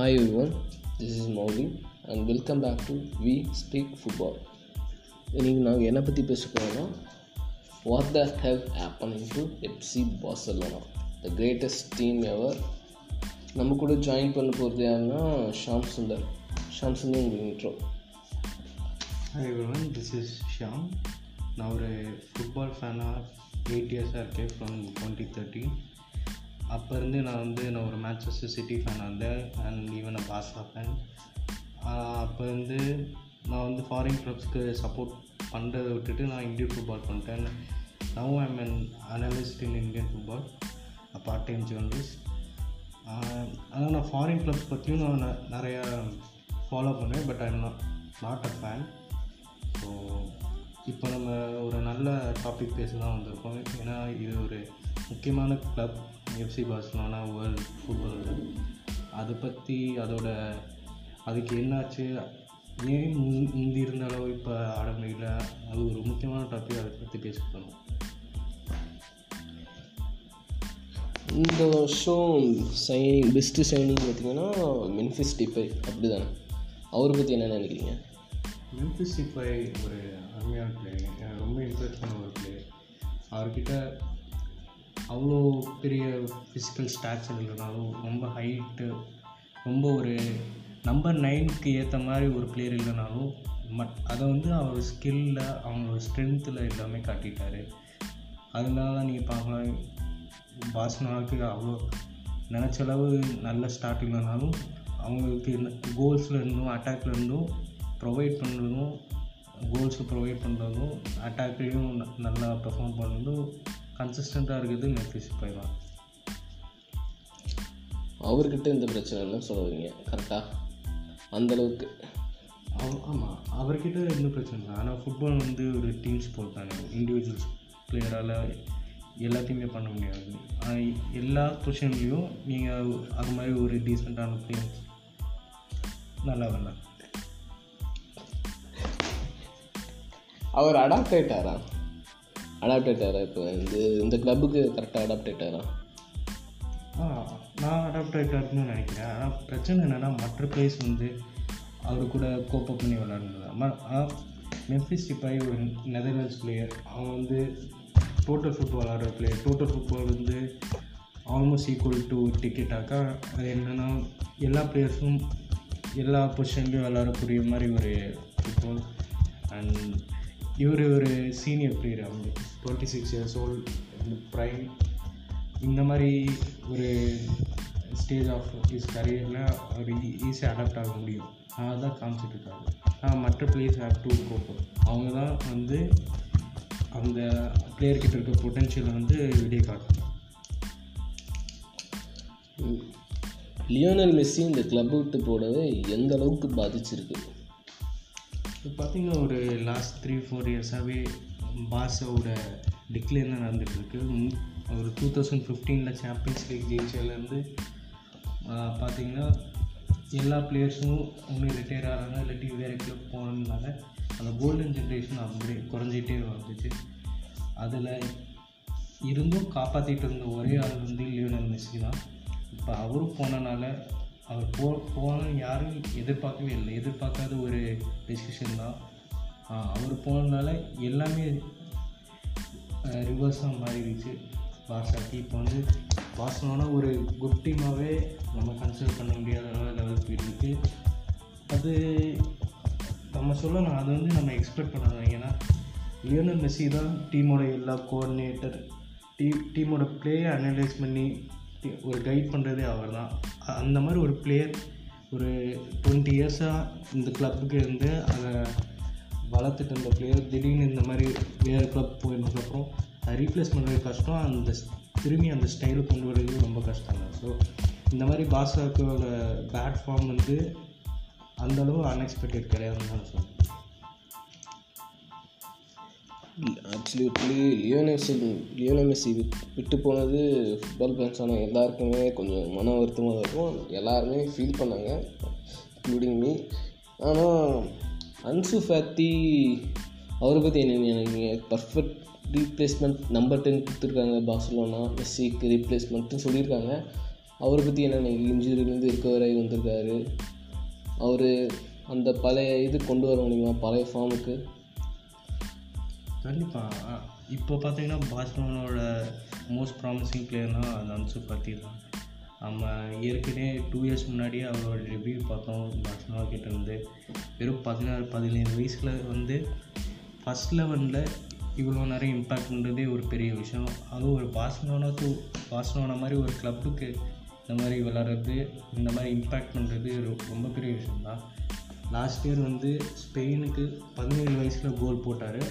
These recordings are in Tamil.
Hi everyone, this is Mauli and welcome back to We Speak Football. இன்றைக்கி நாங்கள் என்னை பற்றி பேச போகிறோம்னா what the have happening to FC Barcelona the greatest team ever நம்ம கூட ஜாயின் பண்ண போகிறது யாருன்னா ஷாம் சுந்தர் ஷாம் சுந்தர் உங்களுக்கு intro hi everyone this is Shyam நான் ஒரு ஃபுட்பால் ஃபேனாக எயிட் இயர்ஸாக இருக்கேன் ஃப்ரம் டுவெண்ட்டி தேர்ட்டின் அப்போருந்து நான் வந்து நான் ஒரு மேன்செஸ்டர் சிட்டி ஃபேனாக இருந்தேன். அண்ட் ஈவன் அ பாஸ்டா ஃபேன் அப்போ வந்து நான் வந்து ஃபாரின் கிளப்ஸ்க்கு சப்போர்ட் பண்ணுறதை விட்டுட்டு நான் இந்தியன் ஃபுட்பால் பண்ணிட்டேன். Now I'm an analyst in Indian football part time journalist ஆனால் நான் ஃபாரின் கிளப்ஸ் பற்றியும் நான் நிறையா ஃபாலோ பண்ணுவேன் but I'm not not a fan so இப்போ நம்ம ஒரு நல்ல டாபிக் பேச தான் வந்திருக்கோம். ஏன்னா இது ஒரு முக்கியமான club FC Barcelona world football அதை பற்றி அதோட அதுக்கு என்னாச்சு? ஏன் முந்தி இருந்த அளவு இப்போ ஆட முடியல அது ஒரு முக்கியமான டாபிக் அதை பற்றி பேச போகிறோம் இந்த வருஷம் சைனிங் பெஸ்ட்டு சைனிங் பார்த்தீங்கன்னா மென்ஃபிஸ் டிஃபை அப்படி தானே அவரை பற்றி என்ன நினைக்கிறீங்க? மெம்பிஸ் இப்போ ஒரு அருமையான பிளேயர் ரொம்ப இன்ட்ரெஸ்ட் பண்ண ஒரு பிளேயர் அவர்கிட்ட அவ்வளோ பெரிய ஃபிசிக்கல் ஸ்டாச்சர் இல்லைனாலும் ரொம்ப ஹைட்டு ரொம்ப ஒரு நம்பர் நைனுக்கு ஏற்ற மாதிரி ஒரு பிளேயர் இல்லைனாலும் மட் அதை வந்து அவர் ஸ்கில்லில் அவங்களோட ஸ்ட்ரென்த்தில் எல்லாமே காட்டிட்டாரு. அதனால தான் நீங்கள் பார்க்கலாம் பார்சலோனாவுக்கு அவ்வளோ நினச்ச அளவு நல்ல ஸ்டார்ட் இல்லைனாலும் அவங்களுக்கு கோல்ஸில் இருந்தும் அட்டாக்ல இருந்தும் ப்ரொவைட் பண்ணுறதும் கோல்ஸை ப்ரொவைட் பண்ணுறதும் அட்டாக்லேயும் நல்லா பெர்ஃபார்ம் பண்ணுறதும் கன்சிஸ்டண்ட்டாக இருக்கிறது மெஃபிஸ் போயிடும் அவர்கிட்ட இந்த பிரச்சனை சொல்லுவீங்க கரெக்டாக அந்தளவுக்கு ஆமாம் அவர்கிட்ட எந்த பிரச்சனை இல்லை. ஆனால் ஃபுட்பால் வந்து ஒரு டீம் ஸ்போர்ட் தானே இண்டிவிஜுவல்ஸ் பிளேயரால் எல்லாத்தையுமே பண்ண முடியாது. எல்லா பொசிஷன்லேயும் நீங்கள் அது மாதிரி ஒரு டீசெண்டான பிளேயர்ஸ் நல்லா வரலாம் அவர் அடாப்ட் ஆயிட்டாரா? அடாப்ட் ஆயிட்டாரா இப்போ? வந்து இந்த கிளப்புக்கு கரெக்டாக அடாப்டேட் ஆயிட்டாரா ஆ? நான் அடாப்ட் ஆகிட்டாருன்னு நினைக்கிறேன். ஆனால் பிரச்சனை என்னென்னா மற்ற பிளேஸ் வந்து அவர் கூட கோப்பப் பண்ணி விளாடுனது ஆனால் மெஃபிஸ் டிப்பாய் ஒரு நெதர்லாண்ட்ஸ் பிளேயர் அவன் வந்து டோட்டல் ஃபுட்பால் ஆடுற பிளேயர் டோட்டல் ஃபுட்பால் வந்து almost equal to tiki taka அது என்னென்னா எல்லா பிளேயர்ஸும் எல்லா பொசிஷன்லேயும் விளாடக்கூடிய மாதிரி ஒரு ஃபுட்பால் அண்ட் இவர் ஒரு சீனியர் பிளேயர் அவங்க. Twenty six years old prime இந்த மாதிரி ஒரு ஸ்டேஜ் ஆஃப் ஹிஸ் கரியரில் அவர் ஈஸியாக அடாப்ட் ஆக முடியும். அதான் காமிச்சிட்டு இருக்காரு மற்ற பிளேயர்ஸ் ஹேவ் டூ கோப்போ அவங்க தான் வந்து அந்த பிளேயர்கிட்ட இருக்க பொட்டென்ஷியலை வந்து வெளியே காட்டணும். லியோனல் மெஸ்ஸி இந்த கிளப் விட்டு போனது எந்த அளவுக்கு பாதிச்சிருக்கு? இப்போ பார்த்தீங்கன்னா ஒரு லாஸ்ட் த்ரீ ஃபோர் இயர்ஸாகவே பாஸோட டிக்ளைன் தான் நடந்துகிட்ருக்கு. ஒரு டூ தௌசண்ட் ஃபிஃப்டீனில் சாம்பியன்ஸ் லீக் ஜெயிச்சதுலேருந்து பார்த்தீங்கன்னா எல்லா பிளேயர்ஸும் ஒன்று ரிட்டையர் ஆகிறாங்க இல்லாட்டி வேறு கிளப் போனதுனால அந்த கோல்டன் ஜென்ரேஷன் அப்படியே குறைஞ்சிட்டே வந்துச்சு. அதில் இருந்தும் காப்பாற்றிட்டு இருந்த ஒரே ஆள் வந்து லியோனல் மெஸ்ஸி தான். இப்போ அவரும் போனனால அவர் போ போகணும்னு யாரும் எதிர்பார்க்கவே இல்லை. எதிர்பார்க்காத ஒரு டெசிஷன் தான். அவர் போனதுனால எல்லாமே ரிவர்ஸாக மாறிடுச்சு. பார்சாக்கு இப்போ வந்து பார்சலோனா ஒரு குட் டீமாகவே நம்ம கன்சிடர் பண்ண முடியாத லெவல் போயிட்டுருக்கு அது நம்ம சொல்லணும். அது வந்து நம்ம எக்ஸ்பெக்ட் பண்ணலாம். ஏன்னா லியோனல் மெஸ்ஸி தான் டீமோட எல்லா கோஆர்டினேட்டர் டீ டீமோட பிளேயை அனலைஸ் பண்ணி ஒரு கைட் பண்ணுறதே அவர் தான் அந்த மாதிரி ஒரு பிளேயர் ஒரு டுவெண்ட்டி இயர்ஸாக இந்த கிளப்புக்கு இருந்து அதை வளர்த்துட்டு இருந்த பிளேயர் திடீர்னு இந்த மாதிரி வேறு கிளப் போயிருந்ததுக்கப்புறம் அதை ரீப்ளேஸ் பண்ணுறது கஷ்டம். அந்த திரும்பி அந்த ஸ்டைலை கொண்டு வர்றது ரொம்ப கஷ்டம் தான். ஸோ இந்த மாதிரி பாசாக்கோட பேட் ஃபார்ம் வந்து அந்தளவு அன்எக்ஸ்பெக்டட் கிடையாதுன்னு தான் சொல்லுவேன் actually Lionel Messi Lionel Messi விட்டு போனது ஃபுட்பால் ஃபேன்ஸான எல்லாருக்குமே கொஞ்சம் மன வருத்தமாக தான் இருக்கும். எல்லாருமே ஃபீல் பண்ணாங்க இன்க்ளூடிங் மீ ஆனால் அன்சு ஃபேத்தி அவரை பற்றி என்ன நினைக்கிறீங்க பர்ஃபெக்ட் ரீப்ளேஸ்மெண்ட் நம்பர் டென் கொடுத்துருக்காங்க பார்சலோனா மெஸ்ஸிக்கு ரீப்ளேஸ்மெண்ட்னு சொல்லியிருக்காங்க. அவரை பற்றி என்ன நினைக்கிறீங்க இன்ஜுரியிலேருந்து ரிக்கவர் ஆகி வந்திருக்காரு. அவர் அந்த பழைய இது கொண்டு வர முடியுமா? பழைய ஃபார்முக்கு கண்டிப்பாக இப்போ பார்த்தீங்கன்னா பார்சலோனாவோட மோஸ்ட் ப்ராமிசிங் பிளேயர்னால் அது அன்சு பற்றி தான் நம்ம ஏற்கனவே டூ இயர்ஸ் முன்னாடியே அவரோட ரிவ்யூ பார்த்தோம் பார்சலோனா கிட்ட இருந்து. வெறும் பதினாறு பதினேழு வயசில் வந்து ஃபஸ்ட் லெவனில் இவ்வளோ நிறைய இம்பேக்ட் பண்ணுறதே ஒரு பெரிய விஷயம். அதுவும் ஒரு பார்சலோனாக்கு பார்சலோனா மாதிரி ஒரு கிளப்புக்கு இந்த மாதிரி விளாட்றது இந்த மாதிரி இம்பேக்ட் பண்ணுறது ரொம்ப பெரிய விஷயம் தான் லாஸ்ட் இயர் வந்து ஸ்பெயினுக்கு பதினேழு வயசில் கோல் போட்டார்.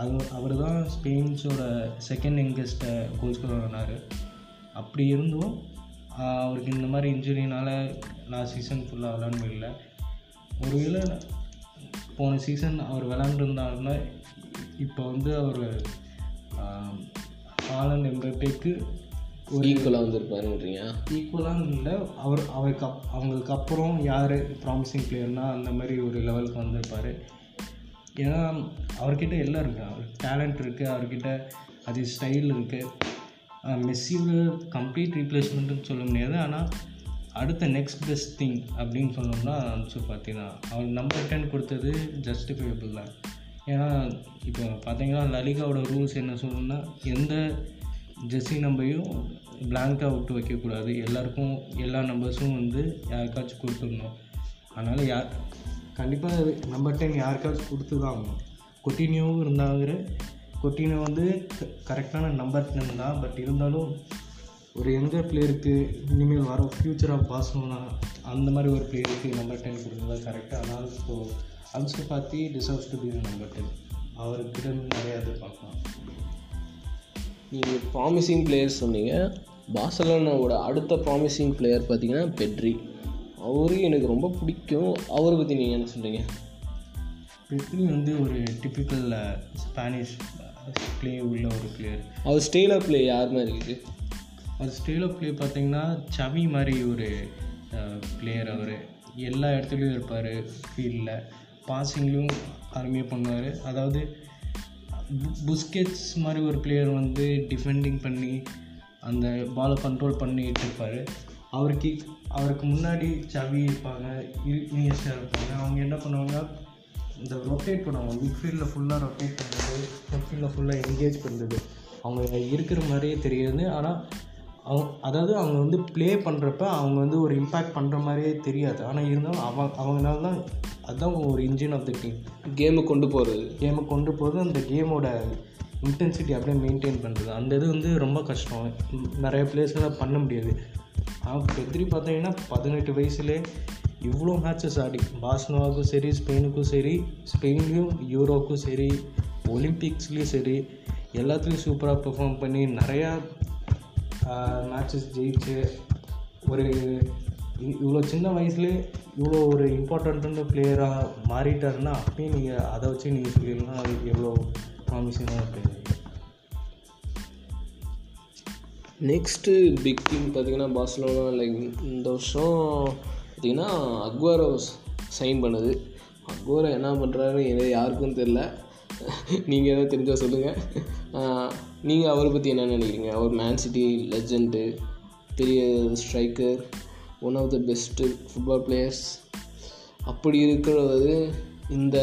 அது அவர் தான் ஸ்பெயின்ஸோட செகண்ட் யங்கஸ்ட் கோல் ஸ்கோரர் ஆனார். அப்படி இருந்தும் அவருக்கு இந்த மாதிரி இன்ஜுரினால் லாஸ்ட் சீசன் ஃபுல்லாக விளாட முடியல. ஒருவேளை போன சீசன் அவர் விளாண்டுருந்தாருன்னா இப்போ வந்து அவர் ஹாலண்ட் எம்பேக்கு ஒரு ஈக்குவலாக வந்திருப்பாருன்றீங்க? ஈக்குவலாக இல்லை அவர் அவருக்கு அவங்களுக்கு அப்புறம் யார் ப்ராமிசிங் பிளேயர்னால் அந்த மாதிரி ஒரு லெவலுக்கு வந்திருப்பார். ஏன்னா அவர்கிட்ட எல்லாம் இருக்குது அவர் டேலண்ட் இருக்குது அவர்கிட்ட அது ஸ்டைல் இருக்குது மெஸ்ஸியோட கம்ப்ளீட் ரீப்ளேஸ்மெண்ட்டுன்னு சொல்ல முடியாது. ஆனால் அடுத்த நெக்ஸ்ட் பெஸ்ட் திங் அப்படின்னு சொன்னோம்னா அன்சு பார்த்தீங்கன்னா அவர் நம்பர் டென் கொடுத்தது ஜஸ்டிஃபைபிள் தான். ஏன்னா இப்போ பார்த்தீங்கன்னா லலிகாவோட ரூல்ஸ் என்ன சொல்லணும்னா எந்த ஜெஸ்ஸி நம்பரையும் பிளாங்காக விட்டு வைக்கக்கூடாது. எல்லாருக்கும் எல்லா நம்பர்ஸும் வந்து யாருக்காச்சும் கொடுத்துடணும். அதனால் யார் கண்டிப்பாக அது நம்பர் டென் யாருக்காவது கொடுத்து தான் ஆகணும் கொட்டினியோவும் இருந்தாங்கிற கொட்டினியோ வந்து கரெக்டான நம்பர் டென் தான். பட் இருந்தாலும் ஒரு யங்கர் பிளேயருக்கு இனிமேல் வர ஃப்யூச்சராக பாசணும்னா அந்த மாதிரி ஒரு பிளேயருக்கு நம்பர் டென் கொடுக்குறது கரெக்டாக அதனால் இப்போது Ansu Fati deserves to be number ten அவர்கிட்ட நிறையா எதிர்பார்க்கலாம். நீங்கள் ப்ராமிசிங் பிளேயர்ஸ் சொன்னீங்க. பார்சலோனாவோட அடுத்த ப்ராமிசிங் பிளேயர் பார்த்தீங்கன்னா பெட்ரி அவரு எனக்கு ரொம்ப பிடிக்கும். அவரை பற்றி நீங்கள் என்ன சொல்கிறீங்க பெட்ரி வந்து ஒரு டிப்பிக்கல் ஸ்பானிஷ் ப்ளே உள்ள ஒரு பிளேயர் அவர் ஸ்டைல் ஆஃப் பிளே யார் மாதிரி இருக்குது ஸ்டைல் ஆஃப் ப்ளே பார்த்தீங்கன்னா சவி மாதிரி ஒரு பிளேயர் அவர். எல்லா இடத்துலையும் இருப்பார் ஃபீல்டில் பாசிங்லேயும் அருமையாக பண்ணுவார். அதாவது புஸ்கெட்ஸ் மாதிரி ஒரு பிளேயர் வந்து டிஃபெண்டிங் பண்ணி அந்த பாலை கண்ட்ரோல் பண்ணிட்டு இருப்பார். அவருக்கு அவருக்கு முன்னாடி சவி இருப்பாங்க இனியஸ்டாக இருப்பாங்க. அவங்க என்ன பண்ணுவாங்க இந்த ரொட்டேட் பண்ணுவாங்க மிட்ஃபீல்டில் ஃபுல்லாக ரொட்டேட் பண்ணுறது மிட்ஃபீல்டில் ஃபுல்லாக என்கேஜ் பண்ணுறது அவங்க இருக்கிற மாதிரியே தெரியாது. ஆனால் அவங்க அதாவது அவங்க வந்து ப்ளே பண்ணுறப்ப அவங்க வந்து ஒரு இம்பேக்ட் பண்ணுற மாதிரியே தெரியாது. ஆனால் இருந்தாலும் அவங்க அவங்களால தான் அதுதான் ஒரு இன்ஜின் ஆஃப் த டீம் கேமை கொண்டு போகிறது கேமை கொண்டு போது அந்த கேமோட இன்டென்சிட்டி அப்படியே மெயின்டைன் பண்ணுறது அந்த இது வந்து ரொம்ப கஷ்டம். நிறைய பிளேஸில் பண்ண முடியாது. ஆனால் பெத்ரி பார்த்தீங்கன்னா பதினெட்டு வயசுலே இவ்வளோ மேட்சஸ் ஆடி. பாஸ்னோவாக்கும் சரி ஸ்பெயினுக்கும் சரி ஸ்பெயின்லேயும் யூரோக்கும் சரி ஒலிம்பிக்ஸ்லேயும் சரி எல்லாத்துலேயும் சூப்பராக பெர்ஃபார்ம் பண்ணி நிறையா மேட்சஸ் ஜெயிச்சு ஒரு இவ்வளோ சின்ன வயசுலேயே இவ்வளோ ஒரு இம்பார்ட்டண்ட்டான பிளேயராக மாறிட்டாருன்னா அப்பயும் நீங்கள் அதை வச்சு நீங்கள் சொல்லிடலாம். எவ்வளோ ப்ராமிசிங்காக இருக்குது நெக்ஸ்ட்டு பிக் டீம் பார்த்தீங்கன்னா பார்சலோனா லைக் இந்த வருஷம் பார்த்திங்கன்னா அக்வாரோ சைன் பண்ணுது. அக்வாரோ என்ன பண்ணுறாரு எனக்கு யாருக்கும் தெரில நீங்கள் எதாவது தெரிஞ்சால் சொல்லுங்கள் நீங்கள் அவரை பற்றி என்ன நினைக்கிறீங்க? அவர் மேன் சிட்டி லெஜெண்டு பெரிய striker one of the best football players அப்படி இருக்கிறது இந்த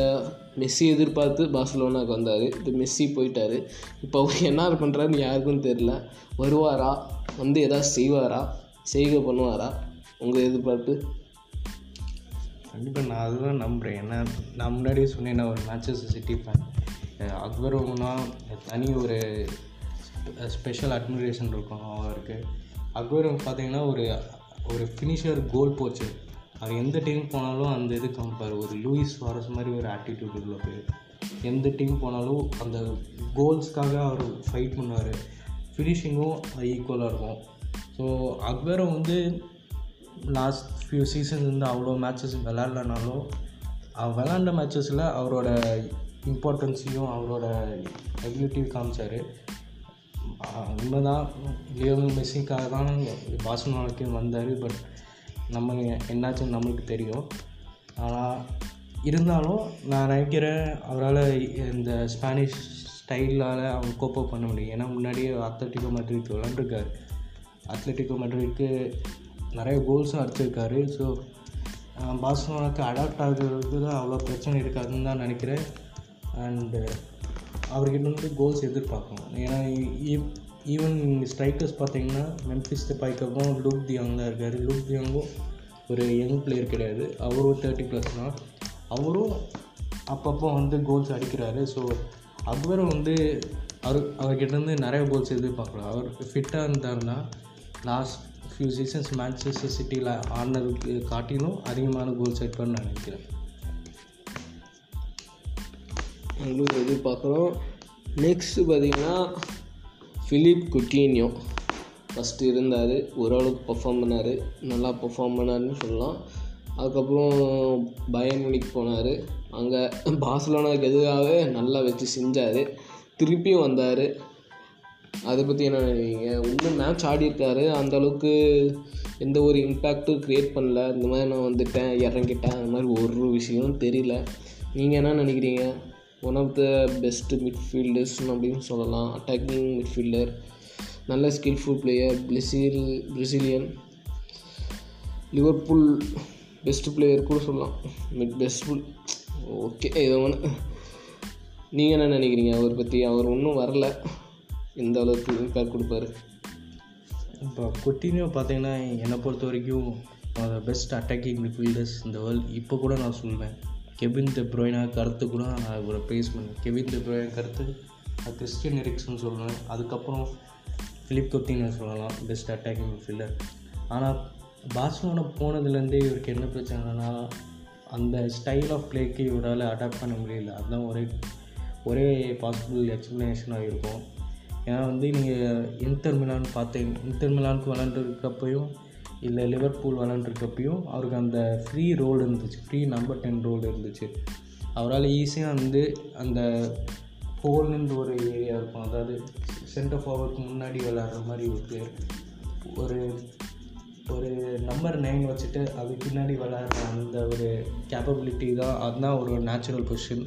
மெஸ்ஸி எதிர்பார்த்து பார்சலோனாக்கு வந்தார். இப்போ மெஸ்ஸி போயிட்டார். இப்போ அவர் என்ன பண்ணுறாருன்னு யாருக்கும் தெரில வருவாரா? வந்து எதாவது செய்வாரா? செய்கை பண்ணுவாரா? உங்கள் எதிர்பார்ப்பு? கண்டிப்பாக நான் அதுதான் நம்புகிறேன் ஏன்னா நான் முன்னாடியே சொன்னேன் நான் ஒரு மேட்சஸ் சிட்டி ஃபேன் அக்பரோனா தனி ஒரு ஸ்பெஷல் அட்மிரேஷன் இருக்கும் அவருக்கு. அக்பரும் பார்த்தீங்கன்னா ஒரு ஒரு ஃபினிஷர் கோல் போச்சு. அவர் எந்த டீம் போனாலும் அந்த இது காமிப்பார் ஒரு லூயிஸ் வாரஸ் மாதிரி ஒரு ஆட்டிடியூட் உள்ள பேர் எந்த டீம் போனாலும் அந்த கோல்ஸ்க்காக அவர் ஃபைட் பண்ணுவார். ஃபினிஷிங்கும் ஈக்குவலாக இருக்கும். ஸோ அக்பரம் வந்து லாஸ்ட் ஃபியூ சீசன்ஸ் வந்து அவ்வளோ மேட்சஸ் விளாட்லனாலும் அவர் விளாண்ட மேட்சஸில் அவரோட இம்பார்ட்டன்ஸையும் அவரோட எபிலிட்டியும் காமிச்சார். உண்மைதான். லியோனல் மெஸ்ஸிக்காக தான் பாசனாவுக்கு வந்தார். பட் நம்ம என்னாச்சுன்னு நம்மளுக்கு தெரியும். ஆனால் இருந்தாலும் நான் நினைக்கிறேன் அவரால் இந்த ஸ்பானிஷ் ஸ்டைலால் அவங்க கோப்பப் பண்ண முடியும். ஏன்னா முன்னாடியே அத்லட்டிக்கோ மேட்ரிக் விளாண்டுருக்காரு அத்லட்டிக்கோ மெட்ரிக்கு நிறைய கோல்ஸும் அடிச்சிருக்காரு. ஸோ பார்சலோனாக்கு அடாப்ட் ஆகிறதுக்கு தான் அவ்வளோ பிரச்சனை இருக்காதுன்னு தான் நினைக்கிறேன். அண்டு அவர்கிட்ட வந்து கோல்ஸ் எதிர்பார்க்கணும். ஏன்னா ஈவன் ஸ்ட்ரைக்கர்ஸ் பார்த்தீங்கன்னா மெம்ஃபிஸ் பாய்க்கு லூக் தியாங் தான் இருக்கார். லூக் தியாங்கும் ஒரு யங் பிளேயர் கிடையாது. அவரும் தேர்ட்டி ப்ளஸ் தான். அவரும் அப்பப்போ வந்து கோல்ஸ் அடிக்கிறாரு. ஸோ அக்பரும் வந்து அவர் அவர்கிட்டருந்து நிறைய கோல்ஸ் எதிர்பார்க்கலாம். அவர் ஃபிட்டாக இருந்தாருன்னா லாஸ்ட் ஃபியூ சீசன்ஸ் மேன்செஸ்டர் சிட்டியில் ஆடினதுக்கு காட்டிலும் அதிகமான கோல்ஸ் எடுப்பார்னு நான் நினைக்கிறேன். எங்களுக்கு எதிர்பார்க்குறோம். நெக்ஸ்ட்டு பார்த்திங்கன்னா ஃபிலிப் குட்டீனியோ ஃபஸ்ட்டு இருந்தார் ஓரளவுக்கு பர்ஃபார்ம் பண்ணார். நல்லா பர்ஃபார்ம் பண்ணாருன்னு சொல்லலாம். அதுக்கப்புறம் பயன் மணிக்கு போனார். அங்கே பார்சலோனாவுக்கு எதிராகவே நல்லா வச்சு செஞ்சார். திருப்பியும் வந்தார். அதை பற்றி என்ன நினைக்கிறீங்க? இன்னும் மேட்ச் ஆடிருக்காரு அந்தளவுக்கு எந்த ஒரு இம்பேக்ட்டும் க்ரியேட் பண்ணல. இந்த மாதிரி நான் வந்துட்டேன் இறங்கிட்டேன். அந்த மாதிரி ஒரு விஷயமும் தெரியல. நீங்கள் என்ன நினைக்கிறீங்க? One of the best midfielders அப்படின்னு சொல்லலாம். அட்டாக்கிங் மிட்ஃபீல்டர் நல்ல skilful player Brazil Brazilian Liverpool best player கூட சொல்லலாம். மிட் பெஸ்ட்ஃபுல் ஓகே இதை ஒன்று நீங்கள் என்ன நினைக்கிறீங்க? அவரை பற்றி அவர் ஒன்றும் வரல. எந்த அளவுக்கு இம்பேக்ட் கொடுப்பாரு? இப்போ கொட்டினியோ பார்த்தீங்கன்னா என்னை பொறுத்த வரைக்கும் பெஸ்ட் அட்டாக்கிங் மிட்ஃபீல்டர்ஸ் இந்த வேர்ல்டு இப்போ கூட நான் சொல்வேன். கெவின் த ப்ரோயினா கருத்து கூட நான் இவரை பேஸ் பண்ணேன். கெவின் த ப்ரோயினா கருத்து நான் கிறிஸ்டியன் எரிக்ஸ்னு சொல்லுவேன் அதுக்கப்புறம் ஃபிலிப் கொட்டினோ சொல்லலாம். பெஸ்ட் அட்டாக்கிங் மிட்ஃபீல்டர் ஆனால் பார்சலோனா போனதுலேருந்தே இவருக்கு என்ன பிரச்சனைனா அந்த ஸ்டைல் ஆஃப் பிளேக்கு இவரால் அடாப்ட் பண்ண முடியல. அதுதான் ஒரே ஒரே பாசிபிள் எக்ஸ்ப்ளனேஷனாக இருக்கும். ஏன்னா வந்து நீங்கள் இன்டர் மிலான் பார்த்தீங்க இன்டர் மிலானுக்கு விளாண்டுருக்கப்பையும் இல்லை லிவர்பூல் விளாண்டுருக்கப்பையும் அவருக்கு அந்த ஃப்ரீ ரோல் இருந்துச்சு. ஃப்ரீ நம்பர் டென் ரோல் இருந்துச்சு. அவரால் ஈஸியாக வந்து அந்த ஹோல்ன்ற ஒரு ஏரியா இருக்கும். அதாவது சென்டர் ஃபார்வர்டுக்கு முன்னாடி விளாட்ற மாதிரி ஒரு ஒரு ஒரு நம்பர் நைன் வச்சுட்டு அது பின்னாடி விளாட்ற அந்த ஒரு கேப்பபிலிட்டி தான் அதுதான் ஒரு நேச்சுரல் பொசிஷன்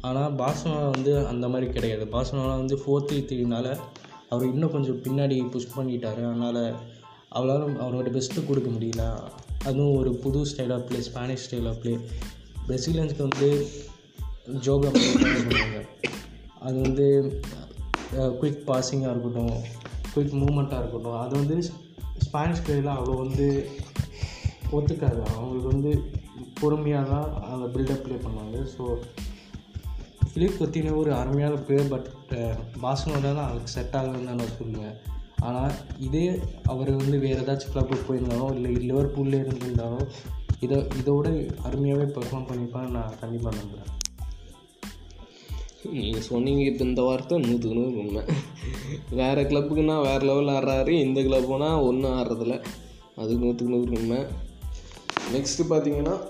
ஆனால் பார்சலோனா வந்து அந்த மாதிரி கிடையாது. பார்சலோனா வந்து ஃபோர் த்ரீ த்ரீனால அவர் இன்னும் கொஞ்சம் பின்னாடி புஷ் பண்ணிட்டார். அதனால் அவளால் அவரோட பெஸ்ட்டு கொடுக்க முடியல. அதுவும் ஒரு புது style of play Spanish style of play பிரசிலியன்ஸ்க்கு வந்து ஜோகா பண்ணுவாங்க அது வந்து குயிக் பாசிங்காக இருக்கட்டும் குயிக் மூமெண்ட்டாக இருக்கட்டும். அது வந்து ஸ்பானிஷ் பிளேயரில் அவ்வளோ வந்து ஒத்துக்காது. அவங்களுக்கு வந்து பொறுமையாக தான் அந்த பில்டப் ப்ளே பண்ணுவாங்க. ஸோ ஃபிலிப் கொத்தினோ ஒரு அருமையான பிளேயர் பட் பாசனோட தான் அதுக்கு செட் ஆகுதுன்னு நான் சொல்லுவேன். ஆனால் இதே அவர் வந்து வேறு ஏதாச்சும் கிளப்புக்கு போயிருந்தாலும் இல்லை லிவர்பூல்லே இருந்திருந்தாலும் இதை இதோட அருமையாகவே பெர்ஃபார்ம் பண்ணிப்பான்னு நான் கண்டிப்பாக நம்புகிறேன் நீங்கள் சொன்னீங்க இப்போ இந்த வார்த்தை நூற்றுக்கு நூறு உண்மை. வேறு கிளப்புக்குன்னா வேறு லெவலில் ஆடுறாரு இந்த கிளப்புனா ஒன்றும் ஆடுறதில்ல. அது நூற்றுக்கு நூறு உண்மை. நெக்ஸ்ட்டு பார்த்தீங்கன்னா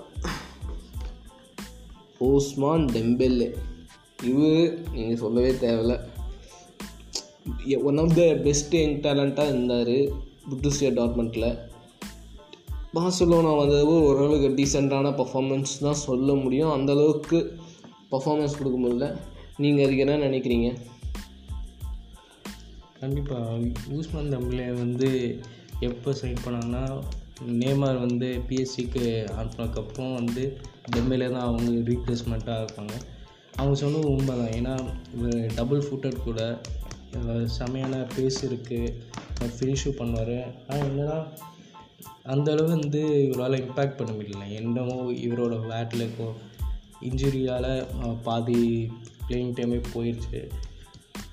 ஓஸ்மான் டெம்பெல்லு இவர் நீங்கள் சொல்லவே தேவையில்ல. One of the best young டேலண்ட்டாக இருந்தார் புட்டுசியா டார்மெண்ட்டில் பார்சலோனா வந்தது ஓரளவுக்கு டீசெண்டான பர்ஃபார்மன்ஸ் தான் சொல்ல முடியும். அந்தளவுக்கு பர்ஃபார்மன்ஸ் கொடுக்க முடியல நீங்கள் அதுக்கு என்ன நினைக்கிறீங்க? கண்டிப்பாக யூஸ்மான் தம்பிளே வந்து எப்போ சைன் பண்ணாங்கன்னா நேமார் வந்து பிஎஸ்சிக்கு அனுப்பினதுக்கப்புறம் வந்து டெம்பிளே தான் அவங்க ரீப்ளேஸ்மெண்ட்டாக இருப்பாங்க. அவங்க சொன்னது உண்மை தான் ஏன்னா டபுள் ஃபுட்டட் கூட செமையான பேஸ் இருக்குது ஃபினிஷும் பண்ணுவார். ஆனால் என்னென்னா அந்தளவு வந்து இவரால் இம்பேக்ட் பண்ண முடியல. என்னமோ இவரோட வேட்லுக்கோ இன்ஜுரியால் பாதி பிளேயிங் டைமே போயிடுச்சு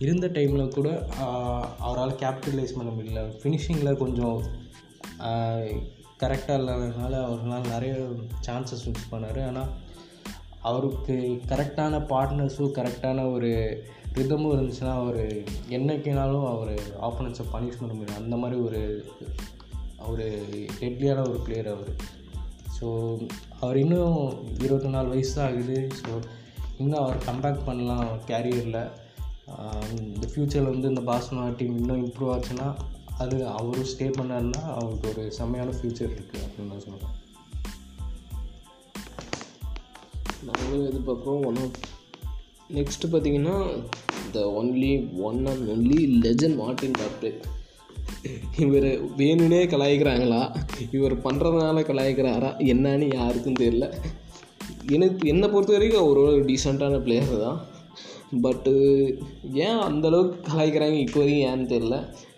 இருந்த டைமில் கூட அவரால் கேபிட்டலைஸ் பண்ண முடியல. ஃபினிஷிங்கில் கொஞ்சம் கரெக்டாக இல்லாததுனால அவரால் நிறைய சான்சஸ் மிஸ் பண்ணார். ஆனால் அவருக்கு கரெக்டான பார்ட்னர்ஸும் கரெக்டான ஒரு ரிதமும் இருந்துச்சுன்னா அவர் என்னைக்குனாலும் அவர் ஆப்போனன்ஸை பனிஷ் பண்ண முடியும் அந்த மாதிரி ஒரு ஒரு டெட்லியான ஒரு பிளேயர் அவர். ஸோ அவர் இன்னும் இருபத்தி நாலு வயசு தான் ஆகுது. ஸோ இன்னும் அவர் கம்பேக் பண்ணலாம் கேரியரில் இந்த ஃப்யூச்சரில் வந்து இந்த பாஸ்னா டீம் இன்னும் இம்ப்ரூவ் ஆச்சுன்னா அது அவரும் ஸ்டே பண்ணாருன்னா அவருக்கு ஒரு செம்மையான ஃப்யூச்சர் இருக்குது அப்படின்னு நான் சொல்கிறேன் நாங்களும் எதிர்பார்க்குறோம். ஒன்றும் நெக்ஸ்ட்டு பார்த்தீங்கன்னா the only one and only legend Martin டாப்டே இவர் வேணும்னே கலாய்க்கிறாங்களா? இவர் பண்ணுறதுனால கலாய்க்கிறாரா? என்னன்னு யாருக்கும் தெரியல. எனக்கு என்னை பொறுத்த வரைக்கும் அவர் ஒரு டீசெண்டான பிளேயர் தான். பட்டு ஏன் அந்தளவுக்கு கலாய்க்கிறாங்க இப்போ வரைக்கும் ஏன்னு தெரில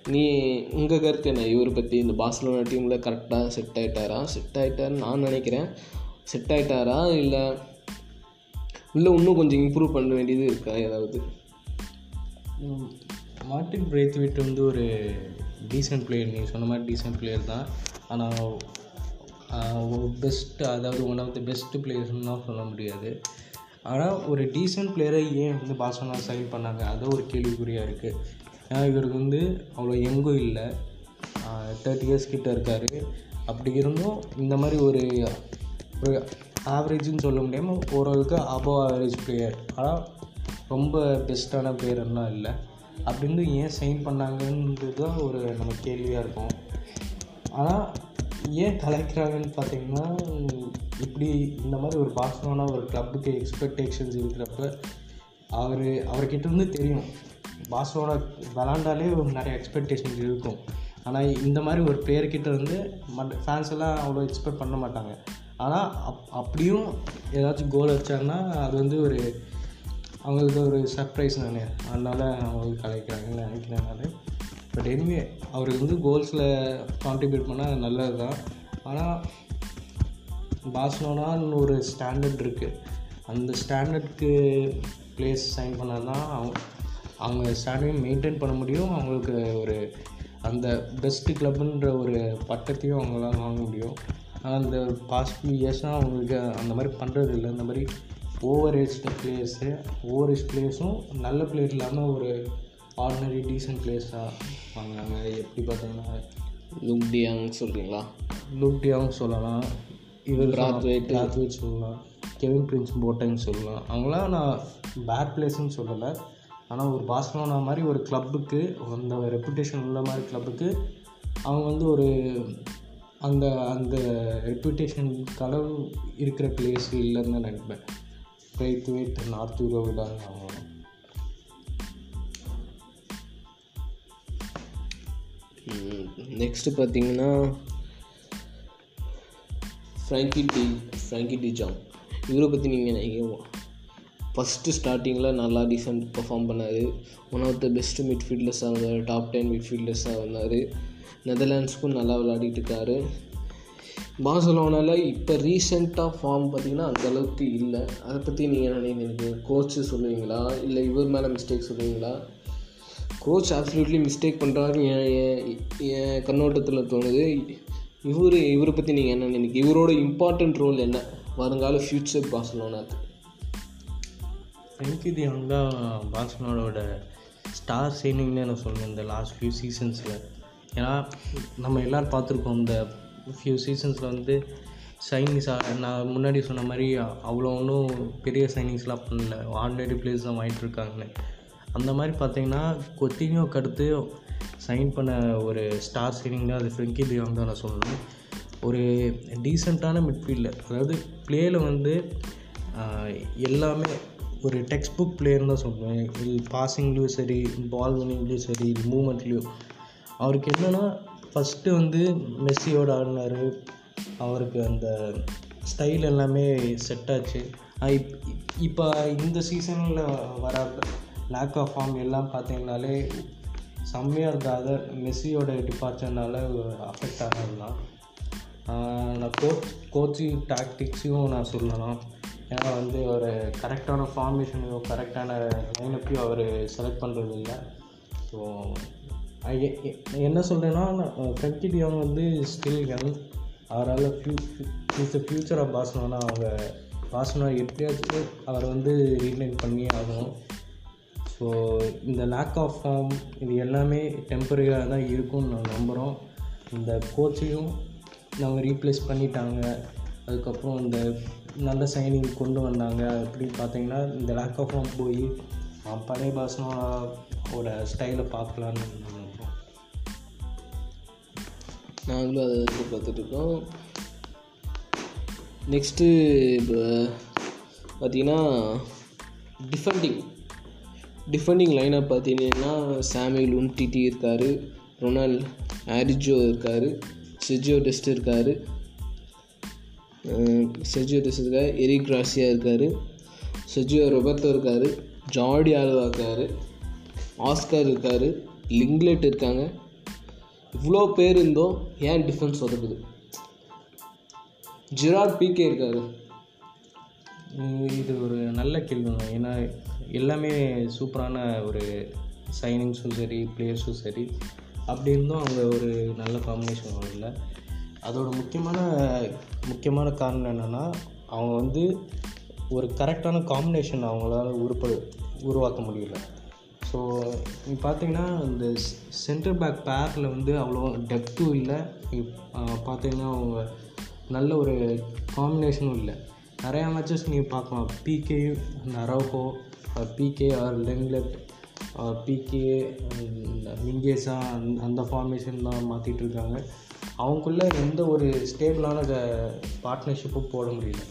நீ உங்கள் கருத்து என்ன? இவரை பற்றி இந்த பார்சலோனா டீமில் கரெக்டாக செட் ஆகிட்டாரா செட் ஆகிட்டாருன்னு நான் நினைக்கிறேன். செட் ஆகிட்டாரா இல்லை இல்லை இன்னும் கொஞ்சம் இம்ப்ரூவ் பண்ண வேண்டியது இருக்கா ஏதாவது? மார்டின் மார்ட்டின் பிரேத்விட் வந்து ஒரு டீசென்ட் பிளேயர் நீங்கள் சொன்ன மாதிரி டீசென்ட் பிளேயர் தான். ஆனால் பெஸ்ட்டு அதாவது ஒன் ஆஃப் த பெஸ்ட் பிளேயர்ஸ்னு தான் சொல்ல முடியாது. ஆனால் ஒரு டீசென்ட் பிளேயரை ஏன் வந்து பாசனா சைன் பண்ணாங்க? அது ஒரு கேள்விக்குறியாக இருக்குது ஏன்னா இவருக்கு வந்து அவ்வளோ எங்கும் இல்லை. தேர்ட்டி இயர்ஸ் கிட்ட இருக்கார். அப்படி இருந்தும் இந்த மாதிரி ஒரு ஒரு ஆவரேஜ்னு சொல்ல முடியாமல் ஓரளவுக்கு அபவ் ஆவரேஜ் பிளேயர் ஆனால் ரொம்ப பெஸ்ட்டான பிளேயர்லாம் இல்லை. அப்படின்னு ஏன் சைன் பண்ணாங்கன்றது தான் ஒரு நம்ம கேள்வியாக இருக்கும். ஆனால் ஏன் கலைக்கிறாங்கன்னு பார்த்தீங்கன்னா இப்படி இந்த மாதிரி ஒரு பாசமான ஒரு கிளப்புக்கு எக்ஸ்பெக்டேஷன்ஸ் இருக்கிறப்ப அவர் அவர்கிட்ட இருந்து தெரியும். பாசோட விளாண்டாலே நிறைய எக்ஸ்பெக்டேஷன்ஸ் இருக்கும். ஆனால் இந்த மாதிரி ஒரு பிளேயர்கிட்ட இருந்து மற்ற ஃபேன்ஸ் எல்லாம் அவ்வளோ எக்ஸ்பெக்ட் பண்ண மாட்டாங்க. ஆனால் அப் அப்படியும் ஏதாச்சும் கோல் அடிச்சாங்கன்னா அது வந்து ஒரு அவங்களுக்கு ஒரு சர்ப்ரைஸ் தானே. அதனால் அவங்களுக்கு கலைக்கிறாங்கன்னு நினைக்கிறேன் நான். பட் எனிவே அவர் வந்து கோல்ஸில் கான்ட்ரிபியூட் பண்ணால் நல்லது தான் ஆனால் பார்சலோனான்னு ஒரு ஸ்டாண்டர்ட் இருக்குது அந்த ஸ்டாண்டர்டுக்கு பிளேஸ் சைன் பண்ணால் தான் அவங்க அவங்க ஸ்டாண்டர்டையும் மெயின்டைன் பண்ண முடியும். அவங்களுக்கு ஒரு அந்த பெஸ்ட்டு கிளப்புன்ற ஒரு பட்டத்தையும் அவங்களால வாங்க முடியும். ஆனால் அந்த பாஸ்ட் ஃபியூ இயர்ஸ்னால் அவங்களுக்கு அந்த மாதிரி பண்ணுறது இல்லை. இந்த மாதிரி over age players over age பிளேயர்ஸும் நல்ல பிளேயர் இல்லாமல் ஒரு ஆர்டினரி டீசன்ட் பிளேயர்ஸாக வாங்கினாங்க எப்படி பார்த்தீங்கன்னா லுக் டியாங் சொல்கிறீங்களா லூக் டியாங் சொல்லலாம். இவர். பிராத்வேட் சொல்லலாம். கெவின் பிரின்ஸ் போட்டேன்னு சொல்லலாம். அவங்களாம் நான் பேட் பிளேஸ்ன்னு சொல்லலை. ஆனால் ஒரு பார்சலோனா மாதிரி ஒரு கிளப்புக்கு அந்த ரெப்புடேஷன் உள்ள மாதிரி கிளப்புக்கு அவங்க வந்து ஒரு அந்த அந்த ரெப்புடேஷன் களவு இருக்கிற பிளேஸ் இல்லைன்னு தான் நினைப்பேன். பிரைத்வேட் நார்த் யூரோவில் ஆகணும் நெக்ஸ்ட்டு பார்த்தீங்கன்னா Frenkie de Frenkie de Jong இவரை பற்றி நீங்கள் நினைக்கிறோம் ஃபஸ்ட்டு ஸ்டார்டிங்கில் நல்லா டீசென்ட் பெர்ஃபார்ம் பண்ணார். ஒன் ஆஃப் த பெஸ்ட்டு மிட்ஃபீல்டர்ஸாக இருந்தார் டாப் டென் மிட்ஃபீல்டர்ஸாக வந்தார். நெதர்லாண்ட்ஸ்க்கும் நல்லா விளையாடிட்டு இருக்காரு. பார்சலோனாவில் இப்போ ரீசெண்டாக ஃபார்ம் பார்த்தீங்கன்னா அந்தளவுக்கு இல்லை. அதை பற்றி நீங்கள் நினைக்கிறீங்க? கோச்சு சொல்லுவீங்களா? இல்லை இவர் மேலே மிஸ்டேக் சொல்லுவீங்களா? கோச் அப்சல்யூட்லி மிஸ்டேக் பண்ணுறாரு என் என் என் கண்ணோட்டத்தில் தோணுது. இவர் இவரை பற்றி நீங்கள் என்ன நினைக்கிறீங்க? இவரோட இம்பார்ட்டன்ட் ரோல் என்ன? வருங்கால ஃப்யூச்சர் பார்சலோனாக்கு. ஃப்ரெங்கி இது தான் பார்சலோனோட ஸ்டார் சைனிங்னு நான் சொல்லுவேன். இந்த லாஸ்ட் ஃபியூ சீசன்ஸில் ஏன்னா நம்ம எல்லோரும் பார்த்துருக்கோம் இந்த ஃபியூ சீசன்ஸில் வந்து சைனிங்ஸ் நான் முன்னாடி சொன்ன மாதிரி அவ்வளோ ஒன்றும் பெரிய சைனிங்ஸ்லாம் பண்ணல. ஆர்டினரி பிளேஸ் தான் வாங்கிட்டு இருக்காங்கன்னு அந்த மாதிரி பார்த்தீங்கன்னா கொத்தினியோக்கு அடுத்து சைன் பண்ண ஒரு ஸ்டார் சைனிங் தான் அது ஃப்ரெங்கி தியாங் தான் நான் சொல்லணும். ஒரு டீசெண்டான மிட்ஃபீல்டர் அதாவது பிளேயில் வந்து எல்லாமே ஒரு டெக்ஸ்ட் புக் பிளேயர்னு தான் சொல்லுவேன் இது பாசிங்லேயும் சரி பால் வினிங்லேயும் சரி மூமெண்ட்லேயும் அவருக்கு என்னென்னா ஃபஸ்ட்டு வந்து மெஸ்ஸியோட ஆடினார். அவருக்கு அந்த ஸ்டைல் எல்லாமே செட் ஆச்சு. இப் இப்போ இந்த சீசனில் வர லேக் ஆஃப் ஃபார்ம் எல்லாம் பார்த்தீங்கனாலே செம்மையாக இருக்காத மெஸ்ஸியோட டிபார்ச்சர்னால அஃபெக்ட் ஆனது தான். நான் கோச் கோச்சிங் டாக்டிக்ஸையும் நான் சொல்லலாம் ஏன்னா வந்து ஒரு கரெக்டான ஃபார்மேஷனையும் கரெக்டான லைனப்பையும் அவர் செலக்ட் பண்ணுறது இல்லை ஸோ என்ன சொல்கிறேன்னா ஃப்ரெங்கி வந்து ஸ்டில் யங் அவரால் few is the future of Barcelona அவங்க பாசனா எப்படியாச்சும் அவரை வந்து ரீலைன் பண்ணி ஆகணும். ஸோ இந்த லேக் ஆஃப் ஃபார்ம் இது எல்லாமே டெம்பரரியாக தான் இருக்கும்னு நான் நம்புகிறோம் இந்த கோச்சையும் நம்ம ரீப்ளேஸ் பண்ணிட்டாங்க. அதுக்கப்புறம் இந்த நல்ல சைனிங் கொண்டு வந்தாங்க. அப்படின்னு பார்த்தீங்கன்னா இந்த லேக் ஆஃப் ஃபார்ம் போய் பழைய பாசனோட ஸ்டைலை பார்க்கலான்னு நாங்களும் அதை பார்த்துட்ருக்கோம். நெக்ஸ்ட்டு இப்போ பார்த்தீங்கன்னா டிஃபெண்டிங் டிஃபெண்டிங் லைனாக பார்த்தீங்கன்னா சாமியல் உம்டிடி இருக்கார் ரொனால் ஆரிஜோ இருக்கார் செஜியோ டெஸ்ட் இருக்கார் செஜியோ டெஸ்ட் இருக்கார் எரிக் கிராசியா இருக்கார் செஜியோ ரொபர்த்தோ இருக்கார் ஜார்டி ஆல்வா இருக்கார் ஆஸ்கர் இருக்கார் லிங்லெட் இருக்காங்க இவ்வளோ பேர் இருந்தோ ஏன் டிஃபென்ஸ் ஒதுக்குது ஜிராட் பிகே இருக்காரு. இது ஒரு நல்ல கேள்வி தான் ஏன்னா எல்லாமே சூப்பரான ஒரு சைனிங்ஸும் சரி பிளேயர்ஸும் சரி. அப்படி இருந்தும் அவங்க ஒரு நல்ல காம்பினேஷன் வரல அதோட முக்கியமான முக்கியமான காரணம் என்னென்னா அவங்க வந்து ஒரு கரெக்டான காம்பினேஷன் அவங்களால உருப்ப உருவாக்க முடியல. ஸோ நீங்கள் பார்த்தீங்கன்னா இந்த சென்டர் பேக் பேரில் வந்து அவ்வளோ டெப்த்தும் இல்லை. பார்த்தீங்கன்னா அவங்க நல்ல ஒரு காம்பினேஷனும் இல்லை. நிறையா மேட்சஸ் நீங்கள் பார்க்கலாம். Pique நரோகோ Pique or Lenglet Pique Mingueza அந்த அந்த ஃபார்மேஷன் தான் மாற்றிட்டு இருக்காங்க. அவங்களுக்குள்ள எந்த ஒரு ஸ்டேபிளான பார்ட்னர்ஷிப்பும் போட முடியல.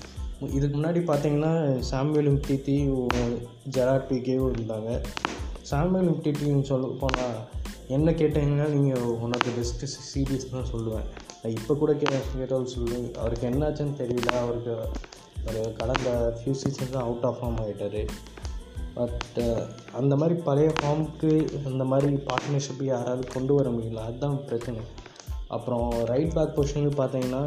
இதுக்கு முன்னாடி பார்த்தீங்கன்னா சாமுவேல் டித்தி ஜெராட் பிகேவும் இருந்தாங்க. சாமுவேல் டிட்டின்னு சொல்ல போனால் என்ன கேட்டீங்கன்னா நீங்கள் one of the best series தான் சொல்லுவேன். நான் இப்போ கூட கே கேட்டாலும் சொல்லுவேன் அவருக்கு என்னாச்சுன்னு தெரியல. அவருக்கு ஒரு கடந்த ஃபியூ சீசன்ஸ் தான் அவுட் ஆஃப் ஃபார்ம் ஆகிட்டார் பட் அந்த மாதிரி பழைய ஃபார்முக்கு அந்த மாதிரி பார்ட்னர்ஷிப் யாராவது கொண்டு வர முடியல அதுதான் பிரச்சனை. அப்புறம் ரைட் பேக் பொசிஷனுக்கு பார்த்தீங்கன்னா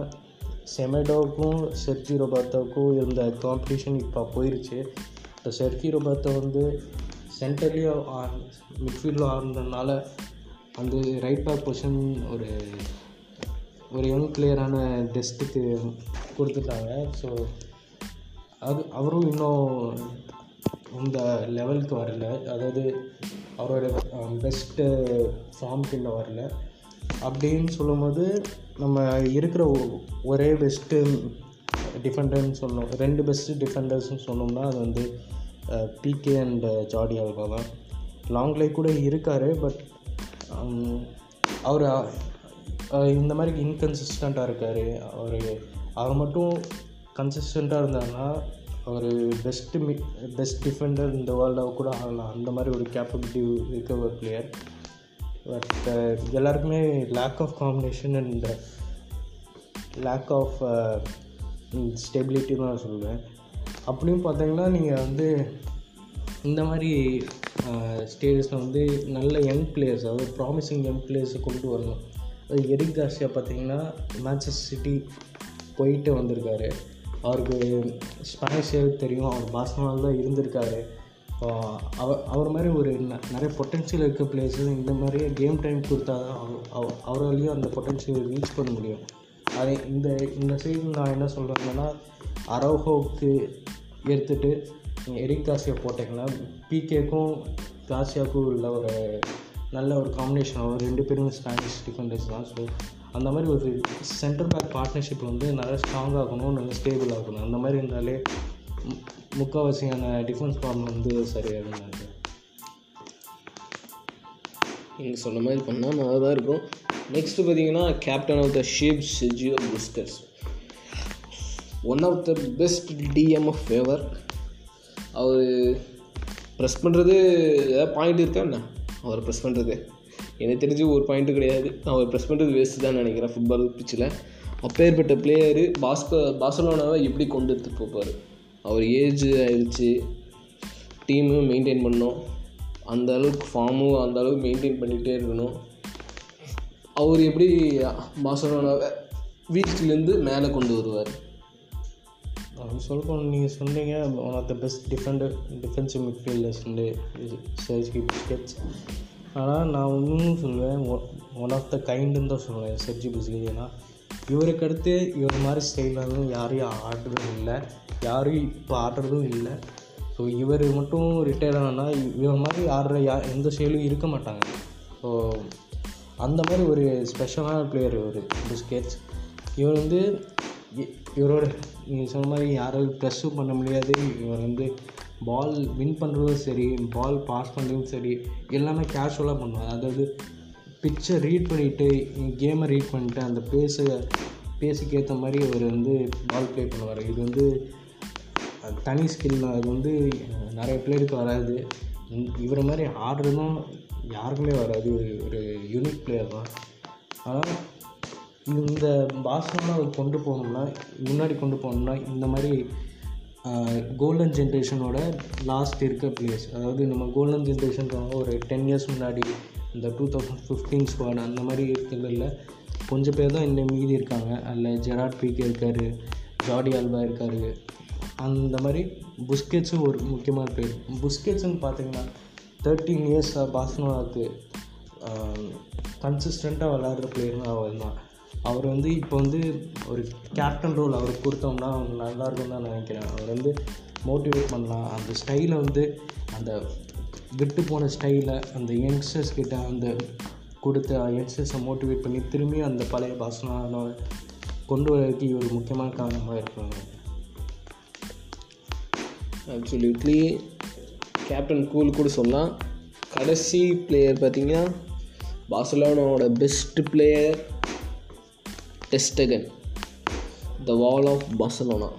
செமெடோவுக்கும் செர்ஜி ரொபார்த்தோவுக்கும் இருந்த காம்படிஷன் இப்போ போயிடுச்சு இப்போ செர்ஜி ரோபாத்தோ வந்து சென்டர்லேயோ மிட்ஃபீல்டில் ஆடுறதுனால அந்த ரைட் பேக் பொசிஷன் ஒரு ஒரு யங் பிளேயரான டெஸ்ட்டுக்கு கொடுத்துட்டாங்க. ஸோ அது அவரும் இன்னும் இந்த லெவலுக்கு வரல. அதாவது அவரோட um, பெஸ்ட்டு ஃபார்முக்கு இன்னும் வரல. அப்படின்னு சொல்லும்போது நம்ம இருக்கிற ஒரே பெஸ்ட்டு டிஃபெண்டர்னு சொன்னோம். ரெண்டு பெஸ்ட்டு டிஃபெண்டர்ஸ்னு சொன்னோம்னா அது வந்து பிகே அண்ட் ஜாடி ஆல்வா தான். லாங் லைஃப் கூட இருக்கார் பட் அவர் இந்த மாதிரி இன்கன்சிஸ்டண்ட்டாக இருக்கார். அவர் அவர் மட்டும் கன்சிஸ்டண்ட்டாக இருந்தாருன்னா அவர் பெஸ்ட்டு மி பெஸ்ட் டிஃபெண்டர் இந்த வேர்ல்டாக கூட ஆகலாம் அந்த மாதிரி ஒரு கேப்பபிலிட்டி இருக்க ஒரு பிளேயர் பட் எல்லாருக்குமே lack of combination and lack of stability தான் நான் சொல்லுவேன் அப்படியும் பார்த்தீங்கன்னா நீங்கள் வந்து இந்த மாதிரி ஸ்டேஜஸில் வந்து நல்ல யங் பிளேயர்ஸ் அதாவது ப்ராமிசிங் யங் பிளேயர்ஸை கொண்டு வரணும். அது எரிக் கார்சியா பார்த்தீங்கன்னா மேன்செஸ்டர் சிட்டி போயிட்டு வந்திருக்காரு. அவருக்கு ஸ்பானிஷ் தெரியும். அவர் பாஸ்கனால் தான் இருந்திருக்காரு. அவர் அவர் மாதிரி ஒரு நிறைய பொட்டென்ஷியல் இருக்க பிளேயர்ஸு இந்த மாதிரி கேம் டைம் கொடுத்தா தான் அவ- அவ- அவராலையும் அந்த பொட்டென்ஷியல் ரீச் பண்ண முடியும். அதே இந்த இந்த சைடு நான் என்ன சொல்கிறேன்னா அரோஹோக்கு எடுத்துகிட்டு எரிக் காசியா போட்டிங்கன்னா பிகேக்கும் காசியாவுக்கும் உள்ள ஒரு நல்ல ஒரு காம்பினேஷன் ஆகும் ரெண்டு பேரும் ஸ்பானிஷ் டிஃபெண்டர்ஸ் தான். ஸோ அந்த மாதிரி ஒரு சென்டர் பேக் பார்ட்னர்ஷிப் வந்து நல்லா ஸ்ட்ராங் ஆகணும் நல்லா ஸ்டேபிள் ஆகணும். அந்த மாதிரி இருந்தாலே மு- முக்கால்வாசியான டிஃபென்ஸ் ப்ராப்ளம் வந்து சரியாகும் இருந்தாங்க நீங்கள் சொன்ன மாதிரி பண்ணால் நல்லா தான் இருக்கும். நெக்ஸ்ட்டு பார்த்தீங்கன்னா captain of the shape செஜியோ Busquets one of the best DM of favour our press பண்ணுறது ஏதாவது பாயிண்ட் இருக்கா என்ன? அவர் ப்ரெஸ் பண்ணுறது எனக்கு தெரிஞ்சு ஒரு பாயிண்ட்டு கிடையாது. அவர் ப்ரெஸ் பண்ணுறது வேஸ்ட்டு தான் நினைக்கிறேன் ஃபுட்பால் பிச்சில் அப்பேற்பட்ட பிளேயரு பாஸ்க பார்சலோனாவை எப்படி கொண்டு எடுத்து போப்பார்? அவர் ஏஜ் ஆயிடுச்சு. டீமும் மெயின்டைன் பண்ணோம் அந்த அளவுக்கு ஃபார்மும் அந்த அளவுக்கு மெயின்டைன் பண்ணிகிட்டே இருக்கணும். அவர் எப்படி பார்சலோனாவை வீட்டிலேருந்து மேலே கொண்டு வருவார்? அவங்க சொல்ல நீங்கள் சொன்னீங்க one of the best defender defensive midfielders வந்து சர்ஜி பிஸ்கெட்ஸ் ஆனால் நான் இன்னும் சொல்லுவேன் ஒன் ஆஃப் த கைண்டுன்னு தான் சொல்லுவேன் சர்ஜி பிஸ்கெட் ஏன்னா இவருக்கு அடுத்து இவர் மாதிரி ஸ்டைலாலும் யாரையும் ஆடுறதும் இல்லை. யாரும் இப்போ ஆடுறதும் இல்லை. ஸோ இவர் மட்டும் ரிட்டையர் ஆனால் இவர் மாதிரி ஆடுற யா எந்த ஸ்டைலும் இருக்க மாட்டாங்க. ஸோ அந்த மாதிரி ஒரு ஸ்பெஷலான பிளேயர் இவர் பிஸ்கெட்ஸ் இவர் வந்து இவரோட நீங்கள் சொன்ன மாதிரி யாரும் ப்ரெஸ்ஸும் பண்ண முடியாது. இவர் வந்து பால் வின் பண்ணுறதும் சரி பால் பாஸ் பண்ணுறதும் சரி எல்லாமே கேஷுவலாக பண்ணுவார். அதாவது பிக்சர் ரீட் பண்ணிவிட்டு கேமை ரீட் பண்ணிட்டு அந்த பேஸு பேஸுக்கு ஏற்ற மாதிரி அவர் வந்து பால் ப்ளே பண்ணுவார். இது வந்து தனி ஸ்கில் அது வந்து நிறைய பிளேயருக்கு வராது. இவரை மாதிரி ஆடுறதும் யாருக்குமே வராது. ஒரு ஒரு யூனிக் பிளேயர் தான். ஆனால் இந்த பார்சலோனாவை கொண்டு போகணும்னா முன்னாடி கொண்டு போகணும்னா இந்த மாதிரி கோல்டன் ஜென்ரேஷனோட லாஸ்ட் இருக்க பிளேயர்ஸ் அதாவது நம்ம கோல்டன் ஜென்ரேஷன் ஒரு டென் இயர்ஸ் முன்னாடி இந்த டூ தௌசண்ட் ஃபிஃப்டீன் ஸ்குவாட் அந்த மாதிரி இருக்கிறதுல கொஞ்சம் பேர் தான் இன்னும் மீதி இருக்காங்க. அதில் ஜெராட் பீக்கே இருக்கார் ஜாடி அல்வா இருக்கார். அந்த மாதிரி புஸ்கெட்ஸும் ஒரு முக்கியமான பேர் புஸ்கெட்ஸுன்னு பார்த்தீங்கன்னா தேர்ட்டீன் இயர்ஸ் பார்சலோனாவுக்கு கன்சிஸ்டண்ட்டாக விளாட்ற பிளேயர்னால் அவர் தான். அவர் வந்து இப்போ வந்து ஒரு கேப்டன் ரோல் அவருக்கு கொடுத்தோம்னா அவர் இருக்கும்னு தான் நினைக்கிறேன். அவர் வந்து மோட்டிவேட் பண்ணலாம். அந்த ஸ்டைலை வந்து அந்த விட்டு போன ஸ்டைலை அந்த யங்ஸ்டர்ஸ் கிட்ட அந்த கொடுத்த யங்ஸ்டர்ஸை மோட்டிவேட் பண்ணி திரும்பி அந்த பழைய பாசனம் கொண்டு வரதுக்கு இவர் முக்கியமான காரணமாக இருக்கிறாங்க அப்சல்யூட்லி கேப்டன் கூல் கூட சொல்லலாம். கடைசி பிளேயர் பார்த்தீங்கன்னா பார்சலோனாவோட best player Ter Stegen. The wall of Barcelona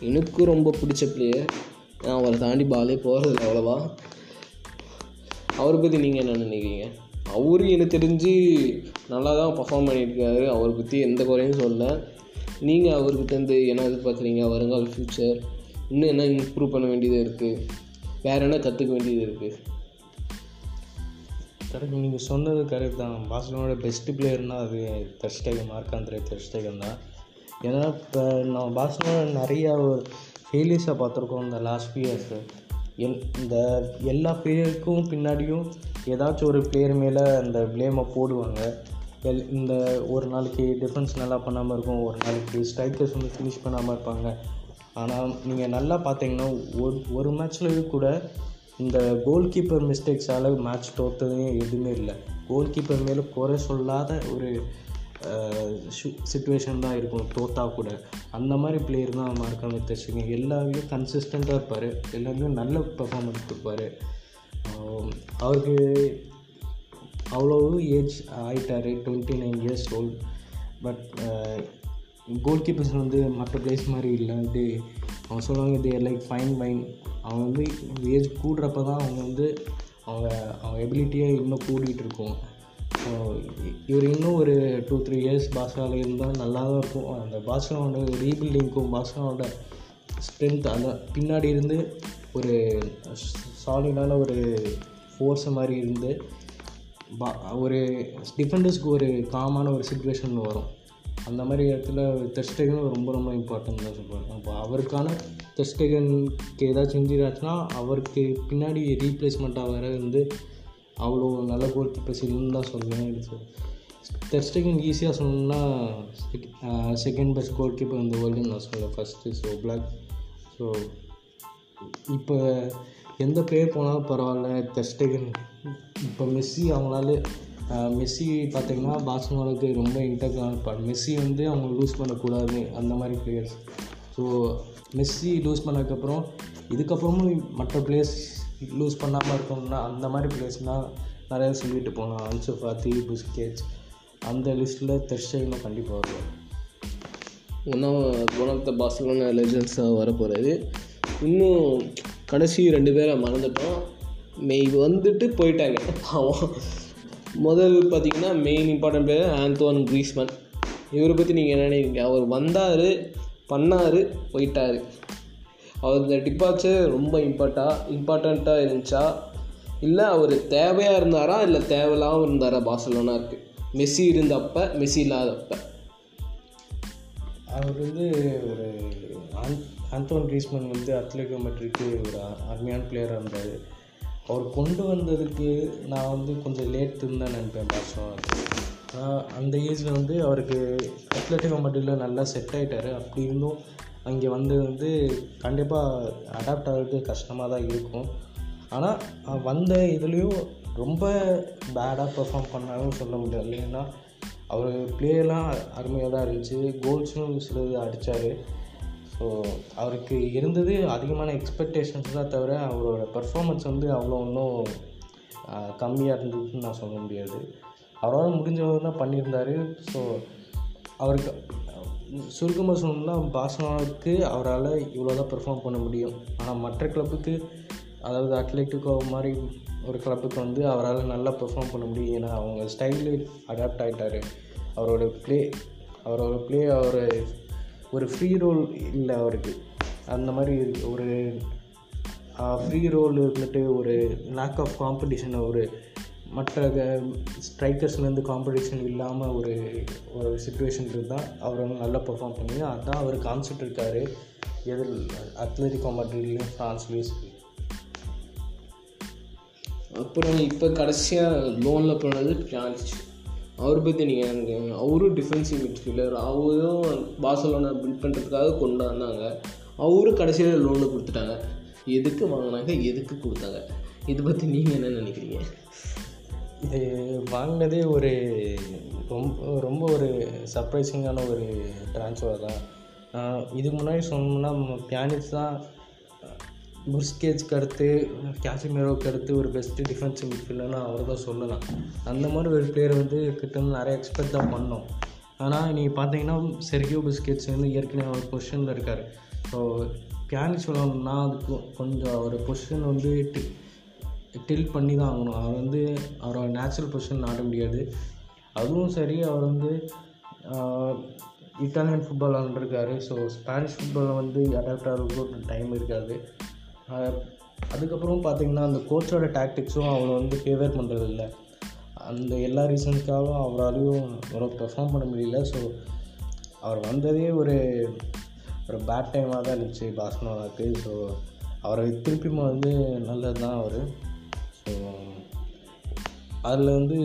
எனக்கும் ரொம்ப பிடிச்ச பிளேயர் நான் அவரை தாண்டி பாலே போகிறதில்ல அவ்வளோவா. அவரை பற்றி நீங்கள் என்ன நினைக்கிறீங்க? அவரு எனக்கு தெரிஞ்சு நல்லா தான் பர்ஃபார்ம் பண்ணியிருக்காரு. அவரை பற்றி எந்த குறையும் சொல்ல நீங்கள் அவர்கிட்டேருந்து என்ன எதிர்பார்க்குறீங்க? வருங்கால ஃப்யூச்சர் இன்னும் என்ன இம்ப்ரூவ் பண்ண வேண்டியது இருக்குது வேறு என்ன கற்றுக்க வேண்டியது இருக்குது கரெக்ட் நீங்கள் சொன்னது கரெக்ட் தான். பார்சலோனோட பெஸ்ட்டு பிளேயர்னால் அது தெர்ஸ்டேகன் மார்க்காந்திரே தெர்ஸ்டேகன் தான். ஏன்னா இப்போ நம்ம பார்சலோனா நிறையா ஒரு ஃபெயிலியர்ஸை பார்த்துருக்கோம் இந்த லாஸ்ட் ஃபியூ இயர்ஸு எல் இந்த எல்லா பிளேயருக்கும் பின்னாடியும் ஏதாச்சும் ஒரு பிளேயர் மேலே அந்த ப்ளேமை போடுவாங்க. எல் இந்த ஒரு நாளைக்கு டிஃபென்ஸ் நல்லா பண்ணாமல் இருக்கும் ஒரு நாளைக்கு ஸ்ட்ரைக்கர்ஸ் வந்து ஃபினிஷ் பண்ணாமல் இருப்பாங்க. ஆனால் நீங்கள் நல்லா பார்த்தீங்கன்னா ஒரு ஒரு மேட்ச்லேயும் கூட இந்த கோல் கீப்பர் மிஸ்டேக்ஸால் மேட்ச் தோற்றதே எதுவுமே இல்லை. கோல் கீப்பர் மேலே குறை சொல்லாத ஒரு சுச்சுவேஷன் தான் இருக்கும் தோத்தா கூட. அந்த மாதிரி பிளேயர் தான் மார்க்கான தெரிச்சுங்க எல்லாருமே கன்சிஸ்டண்ட்டாக இருப்பார். எல்லாருமே நல்ல பெர்ஃபார்மன்ஸ் கொடுப்பார். அவருக்கு அவ்வளோ ஏஜ் ஆயிட்டார் twenty nine years old but goalkeepers வந்து மற்ற பிளேஸ் மாதிரி இல்லை இது அவங்க சொல்லுவாங்க இது லைக் ஃபைன் வைன் அவங்க வந்து ஏஜ் கூடுறப்ப தான் அவங்க வந்து அவங்க அவங்க எபிலிட்டியே இன்னும் கூடிட்டு இருக்கும். ஸோ இவர் இன்னும் ஒரு டூ த்ரீ இயர்ஸ் பாஸ்காவில் இருந்தால் நல்லா தான் இருக்கும். அந்த பாஸ்காவோட ரீபில்டிங்க்கும் பாஸ்காவோட ஸ்ட்ரென்த் அந்த பின்னாடி இருந்து ஒரு சாலிடான ஒரு ஃபோர்ஸை மாதிரி இருந்து பா ஒரு டிஃபெண்டர்ஸ்க்கு ஒரு காமான ஒரு சுச்சுவேஷன் வரும். அந்த மாதிரி இடத்துல டெஸ்டேகன் ரொம்ப ரொம்ப இம்பார்ட்டன்ட் தான் சொல்லுவாங்க அப்போ அவருக்கான டெஸ்டேகனுக்கு ஏதாச்சும் இன்ஜுரி ஆச்சுன்னா அவருக்கு பின்னாடி ரீப்ளேஸ்மெண்ட்டாக வர வந்து அவ்வளோ நல்ல கோல் கீப்பர்ஸ் இல்லைன்னு தான் சொல்லுவேன் டெஸ்டேகன் ஈஸியாக சொல்லணும்னா செகண்ட் பெஸ்ட் கோல் கீப்பர் இந்த வேர்ல்டுன்னு நான் சொல்லுவேன் ஃபஸ்ட்டு ஸோ பிளாக் ஸோ இப்போ எந்த பிளேயர் போனாலும் பரவாயில்ல டெஸ்டேகன் இப்போ மெஸ்ஸி அவங்களால மெஸ்ஸி பார்த்திங்கன்னா பார்சலோனாவுக்கு ரொம்ப இன்டர்கான மெஸ்ஸி வந்து அவங்க லூஸ் பண்ணக்கூடாது அந்த மாதிரி பிளேயர்ஸ் ஸோ மெஸ்ஸி லூஸ் பண்ணதுக்கப்புறம் இதுக்கப்புறமும் மற்ற பிளேயர்ஸ் லூஸ் பண்ணாமல் இருக்கணும்னா அந்த மாதிரி பிளேயர்ஸ்னால் நிறையா சொல்லிட்டு போகலாம். அன்சு ஃபாத்தி புஸ்கேட்ஸ் அந்த லிஸ்ட்டில் டெஸ்டேகனும் கண்டிப்பாக வரும் இன்னும் ஒன் ஆஃப் த பார்சலோனா லெஜன்ஸாக வரப்போகிறது இன்னும் கடைசி ரெண்டு பேரை மறந்துட்டோம். மே வந்துட்டு போயிட்டாங்க. பாவம். முதல் பார்த்தீங்கன்னா main important player Antoine Griezmann. இவரை பற்றி நீங்கள் என்ன நினைக்கிறீங்க? அவர் வந்தார் பண்ணார் போயிட்டார். அவர் இந்த டிபார்ச்சர் ரொம்ப இம்பார்ட்டாக இம்பார்ட்டண்ட்டாக இருந்துச்சா? இல்லை அவர் தேவையாக இருந்தாரா? இல்லை தேவையில்லாமல் இருந்தாரா? பார்சலோனா இருக்குது மெஸ்ஸி இருந்தப்ப மெஸ்ஸி இல்லாதப்ப. அவர் வந்து ஒரு ஆன் ஆந்தோன் கிரீஸ்மன் வந்து அத்லெட்டிகோ மெட்ரிக்கு ஒரு அருமையான பிளேயராக இருந்தார். அவர் கொண்டு வந்ததுக்கு நான் வந்து கொஞ்சம் லேட் தான் நினைப்பேன் பார்சலோனாக்கு அந்த ஏஜில் வந்து அவருக்கு அத்லெட்டிகோ மெட்ரிக்கில் நல்லா செட் ஆகிட்டார் அப்படி இருந்தும் அங்கே வந்து வந்து கண்டிப்பாக அடாப்ட் ஆகிறது கஷ்டமாக தான் இருக்கும். ஆனால் வந்த இதுலேயும் ரொம்ப பேடாக பெர்ஃபார்ம் பண்ணாலும் சொல்ல முடியாது. இல்லைன்னா அவர் பிளேயெல்லாம் அருமையாக தான் இருந்துச்சு. கோல்ஸும் சிலது அடித்தார் ஸோ அவருக்கு இருந்தது அதிகமான எக்ஸ்பெக்டேஷன்ஸ் தான் தவிர அவரோட பர்ஃபார்மன்ஸ் வந்து அவ்வளோ ஒன்றும் கம்மியாக இருந்ததுன்னு நான் சொல்ல முடியாது. அவரால் முடிஞ்சவர் தான் பண்ணியிருந்தார். ஸோ அவருக்கு சுருக்கமாக சொல்லணும்னா பாசனாவுக்கு அவரால் இவ்வளோ தான் பெர்ஃபார்ம் பண்ண முடியும். ஆனால் மற்ற கிளப்புக்கு அதாவது அத்லெட்டிக்கோ மாதிரி ஒரு கிளப்புக்கு வந்து அவரால் நல்லா பெர்ஃபார்ம் பண்ண முடியும். ஏன்னா அவங்க ஸ்டைலு அடாப்ட் ஆகிட்டாரு அவரோட ப்ளே அவரோட ப்ளே அவர் ஒரு ஃப்ரீ ரோல் இல்லை அவருக்கு. அந்த மாதிரி ஒரு ஃப்ரீ ரோல் இருந்துட்டு ஒரு லேக் ஆஃப் காம்படிஷன் ஒரு மற்ற ஸ்ட்ரைக்கர்ஸ்லேருந்து காம்படிஷன் இல்லாமல் ஒரு ஒரு சுச்சுவேஷன் இருந்தால் அவர் வந்து நல்லா பெர்ஃபார்ம் பண்ணி அதான் அவர் கான்செப்ட் இருக்கார். எதில் அத்லெட்டிக் மட்ரிட்லேயும் ஃப்ரான்ஸ்லேயும் சரி அப்புறம் இப்போ கடைசியாக லோனில் போனது பியானிச் அவர் பற்றி நீங்கள் எனக்கு அவரும் டிஃபென்சிவ் மிட்ஃபீல்டர் அவரும் பார்சலோனா பில்ட் பண்ணுறதுக்காக கொண்டு வந்தாங்க. அவரும் கடைசியில் லோனில் கொடுத்துட்டாங்க. எதுக்கு வாங்கினாங்க? எதுக்கு கொடுத்தாங்க? இதை பற்றி நீங்கள் என்ன நினைக்கிறீங்க? இது வாங்கினதே ஒரு ரொம்ப ரொம்ப ஒரு சர்ப்ரைசிங்கான ஒரு ட்ரான்ஸ்ஃபர் தான். இதுக்கு முன்னாடி சொன்னோம்னா பியானிஸ் தான் புஸ்கேஜ்க்கு அடுத்து கேசிமேரோவுக்கு அடுத்து ஒரு பெஸ்ட்டு டிஃபென்சிவ் மிட்ஃபீல்டர்னு அவர் தான் சொல்லலாம். அந்த மாதிரி ஒரு பிளேயர் வந்து கிட்ட நிறைய எக்ஸ்பெக்ட் தான் பண்ணோம். ஆனால் நீங்கள் பார்த்தீங்கன்னா செர்கியோ பிஸ்கெட்ஸ் வந்து ஏற்கனவே ஒரு பொசிஷனில் இருக்கார். ஸோ பியானிஸ் சொல்லணும்னா அதுக்கு கொஞ்சம் ஒரு பொசிஷன் வந்து டி- டில் பண்ணி தான் ஆகணும். அவர் வந்து அவரோட நேச்சுரல் பொசிஷன் ஆட முடியாது. அதுவும் சரி அவர் வந்து இட்டாலியன் ஃபுட்பால் விளாண்டுருக்காரு ஸோ ஸ்பானிஷ் ஃபுட்பாலில் வந்து அடாப்ட் ஆகிறதுக்கு டைம் இருக்காது. அதுக்கப்புறம் பார்த்தீங்கன்னா அந்த கோச்சோட டாக்டிக்ஸும் அவரை வந்து ஃபேவர் பண்ணுறதில்ல அந்த எல்லா ரீசன்ஸ்க்காகவும் அவராலையும் அவ்வளோ பெர்ஃபார்ம் பண்ண முடியல. ஸோ அவர் வந்ததே ஒரு ஒரு பேட் டைமாக தான் இருந்துச்சு பாஸ்மனாவுக்கு ஸோ அவரை திருப்பி வந்து நல்லது தான் அவர். ஸோ அதில் வந்து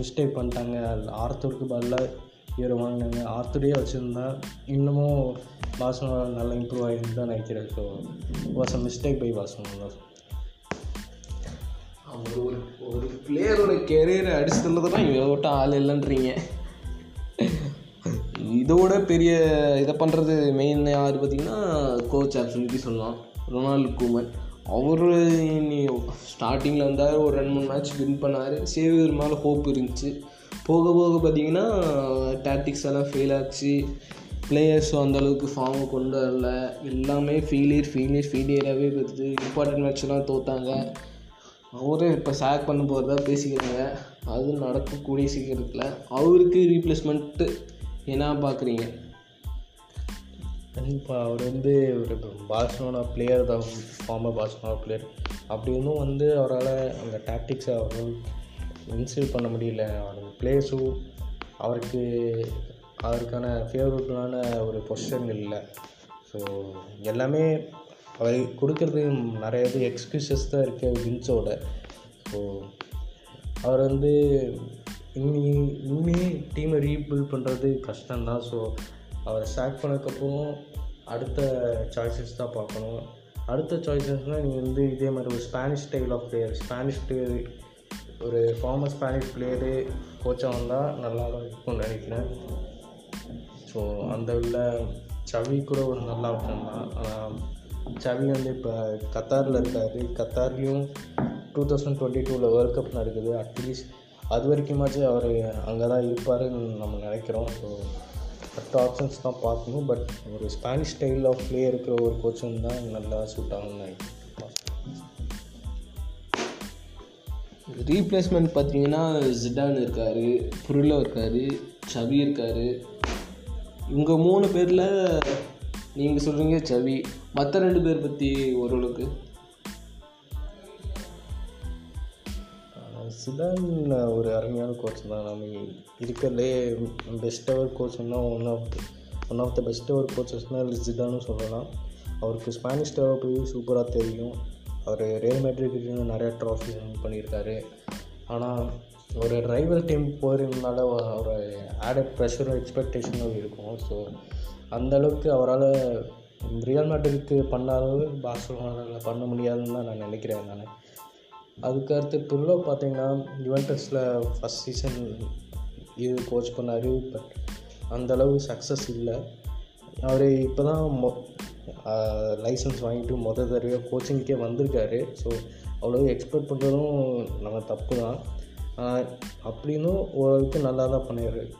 மிஸ்டேக் பண்ணிட்டாங்க. ஆர்த்தருக்கு பதிலாக இவரை வாங்கினாங்க ஆர்த்தரையே வச்சுருந்தா இன்னமும் பாசனம் நல்லா இம்ப்ரூவ் ஆகிருந்து தான் நினைக்கிறேன். So was a mistake by பாசனம் தான். அவர் ஒரு ஒரு பிளேயரோட கெரியரை அடிச்சு தான் இவரை விட்டு ஆள் இல்லைன்றீங்க. இதோட பெரிய இதை பண்ணுறது மெயின் யார் பார்த்தீங்கன்னா கோச் ஆப்ஷனுக்கு சொல்லலாம். Ronald Koeman. அவர் ஸ்டார்டிங்கில் வந்தார். ஒரு ரெண்டு மூணு மேட்ச் வின் பண்ணார். சேவியர் மேலே ஹோப் இருந்துச்சு. போக போக பார்த்தீங்கன்னா டாக்டிக்ஸ் எல்லாம் ஃபெயில் ஆச்சு. பிளேயர்ஸும் அந்தளவுக்கு ஃபார்மை கொண்டு வரல. எல்லாமே ஃபெயிலியர் ஃபெயிலியர் ஃபெயிலியராகவே போயிடுது இம்பார்ட்டன்ட் மேட்ச்லாம் தோற்றாங்க அவரே இப்போ சேக் பண்ண போகிறதா பேசிக்கிறாங்க. அது நடக்கக்கூடிய சீக்கிரத்தில் அவருக்கு ரீப்ளேஸ்மெண்ட்டு என்ன பார்க்குறீங்க கண்டிப்பாக அவர் வந்து ஒரு பார்சலோனா பிளேயர் தான். ஃபார்மர் பார்சலோனா பிளேயர் அப்படி இருந்தும் வந்து அவரால் அந்த டாக்டிக்ஸை அவர் இன்ஸ்டில் பண்ண முடியல. அவரோட ப்ளேஸும் அவருக்கு அவருக்கான ஃபேவரபுளான ஒரு பொசிஷன் இல்லை. ஸோ எல்லாமே அவர் கொடுக்கறது நிறைய இது எக்ஸ்கியூசஸ் தான் இருக்குது வின்ஸோட ஸோ அவர் வந்து இனி இனிமே டீமை ரீபில்ட் பண்ணுறது கஷ்டம்தான் ஸோ அவரை ஸ்டார்ட் பண்ணதுக்கப்புறம் அடுத்த சாய்ஸஸ் தான் பார்க்கணும். அடுத்த சாய்ஸஸ்னால் நீங்கள் வந்து இதே மாதிரி ஒரு Spanish style of player Spanish player ஒரு ஃபார்மர் ஸ்பானிஷ் பிளேயரு கோச்சாக வந்தால் நல்லா தான் இருக்கும்னு நினைக்கிறேன். ஸோ அந்த உள்ள சவி கூட ஒரு நல்ல ஆப்ஷன் தான். ஆனால் சவி வந்து இப்போ கத்தாரில் இருக்கார். கத்தார்லேயும் டூ தௌசண்ட் டுவெண்ட்டி டூவில் வேர்ல்ட் கப் நடக்குது. அட்லீஸ்ட் அது வரைக்குமாச்சும் அவர் அங்கே தான் இருப்பாருன்னு நம்ம நினைக்கிறோம். ஸோ மற்ற ஆப்ஷன்ஸ் தான் பார்க்கணும். பட் ஒரு ஸ்பானிஷ் ஸ்டைல் ஆஃப் பிளே இருக்கிற ஒரு கோச்சிங் தான் நல்லா சூட் ஆகும்னு நினைக்கிறேன். ரீப்ளேஸ்மெண்ட் பார்த்தீங்கன்னா ஜிடான் இருக்கார் புருலோ இருக்கார் சவி இருக்கார். இவங்க மூணு பேரில் நீங்கள் சொல்கிறீங்க சவி மற்ற ரெண்டு பேர் பற்றி ஓரளவுக்கு? சிதான் ஒரு அருமையான கோச் தான். நம்ம இருக்கிறதே பெஸ்ட் அவர் கோச்னா one of the one of the best அவர் கோச்சஸ்னால் ஜிதான்னு சொல்லலாம். அவருக்கு ஸ்பானிஷ் டெவலப் சூப்பராக தெரியும். அவர் ரியல் மேட்ரிக்கு நிறையா ட்ராஃபி பண்ணியிருக்காரு. ஆனால் ஒரு ரைவல் டீம் போகிறதுனால ஒரு ஆடட் ப்ரெஷரும் எக்ஸ்பெக்டேஷனும் இருக்கும். ஸோ அந்தளவுக்கு அவரால் ரியல் மேட்ரிக்கு பண்ண அளவு பார்சலோனாவில் பண்ண முடியாதுன்னு தான் நான் நினைக்கிறேன் நான். அதுக்கடுத்து புல்லோ பார்த்தீங்கன்னா யுவென்டஸில் ஃபஸ்ட் சீசன் இது கோச் பண்ணார் பட் அந்தளவு சக்ஸஸ் இல்லை. அவர் இப்போ தான் மொ லைசன்ஸ் வாங்கிட்டு மொதல் தடவையாக கோச்சிங்க்கே வந்திருக்காரு. ஸோ அவ்வளோ எக்ஸ்பெக்ட் பண்ணுறதும் நம்ம தப்பு தான் அப்படின்னும் ஓரளவுக்கு நல்லா தான் பண்ணிடுறாரு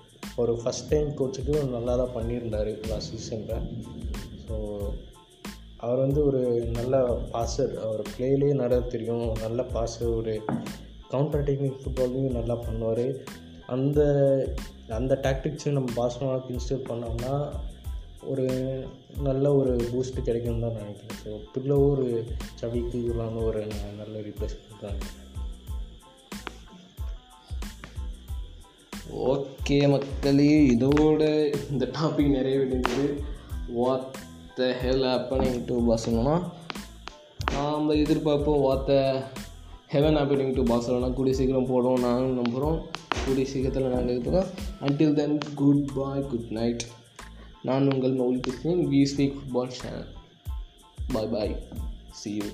ஒரு ஃபஸ்ட் டைம் கோச்சுக்கு நல்லா தான் பண்ணியிருந்தார் லாஸ்ட் சீசனில் ஸோ அவர் வந்து ஒரு நல்ல பாசர் அவர் பிளேலேயே நட தெரியும். நல்ல பாசர் ஒரு கவுண்டர் டெக்னிக் ஃபுட்பாலையும் நல்லா பண்ணுவார். அந்த அந்த டாக்டிக்ஸையும் நம்ம பாஸ்மாவுக்கு இன்ஸ்டால் பண்ணோம்னா ஒரு நல்ல ஒரு பூஸ்ட் கிடைக்கும்னு தான் நினைக்கிறேன். ஸோ பிள்ளை ஒரு சவிக்கு இல்லாமல் ஒரு ந- நல்ல ரீப்ளேஸ் பண்ணுறாங்க ஓகே மக்களே இதோட இந்த டாபிக் நிறைவடைந்தது. What the hell happening to Barcelona நாம் எதிர்பார்ப்போம் what the heaven happening to Barcelona கூடிய சீக்கிரம் போடுவோம் நாங்களும் நம்புகிறோம் கூடிய சீக்கிரத்தில் நாங்கள் இருக்கிறோம் until then good bye good night நான் உங்கள் மௌலி பேசுகிறேன் we sneak football channel bye bye see you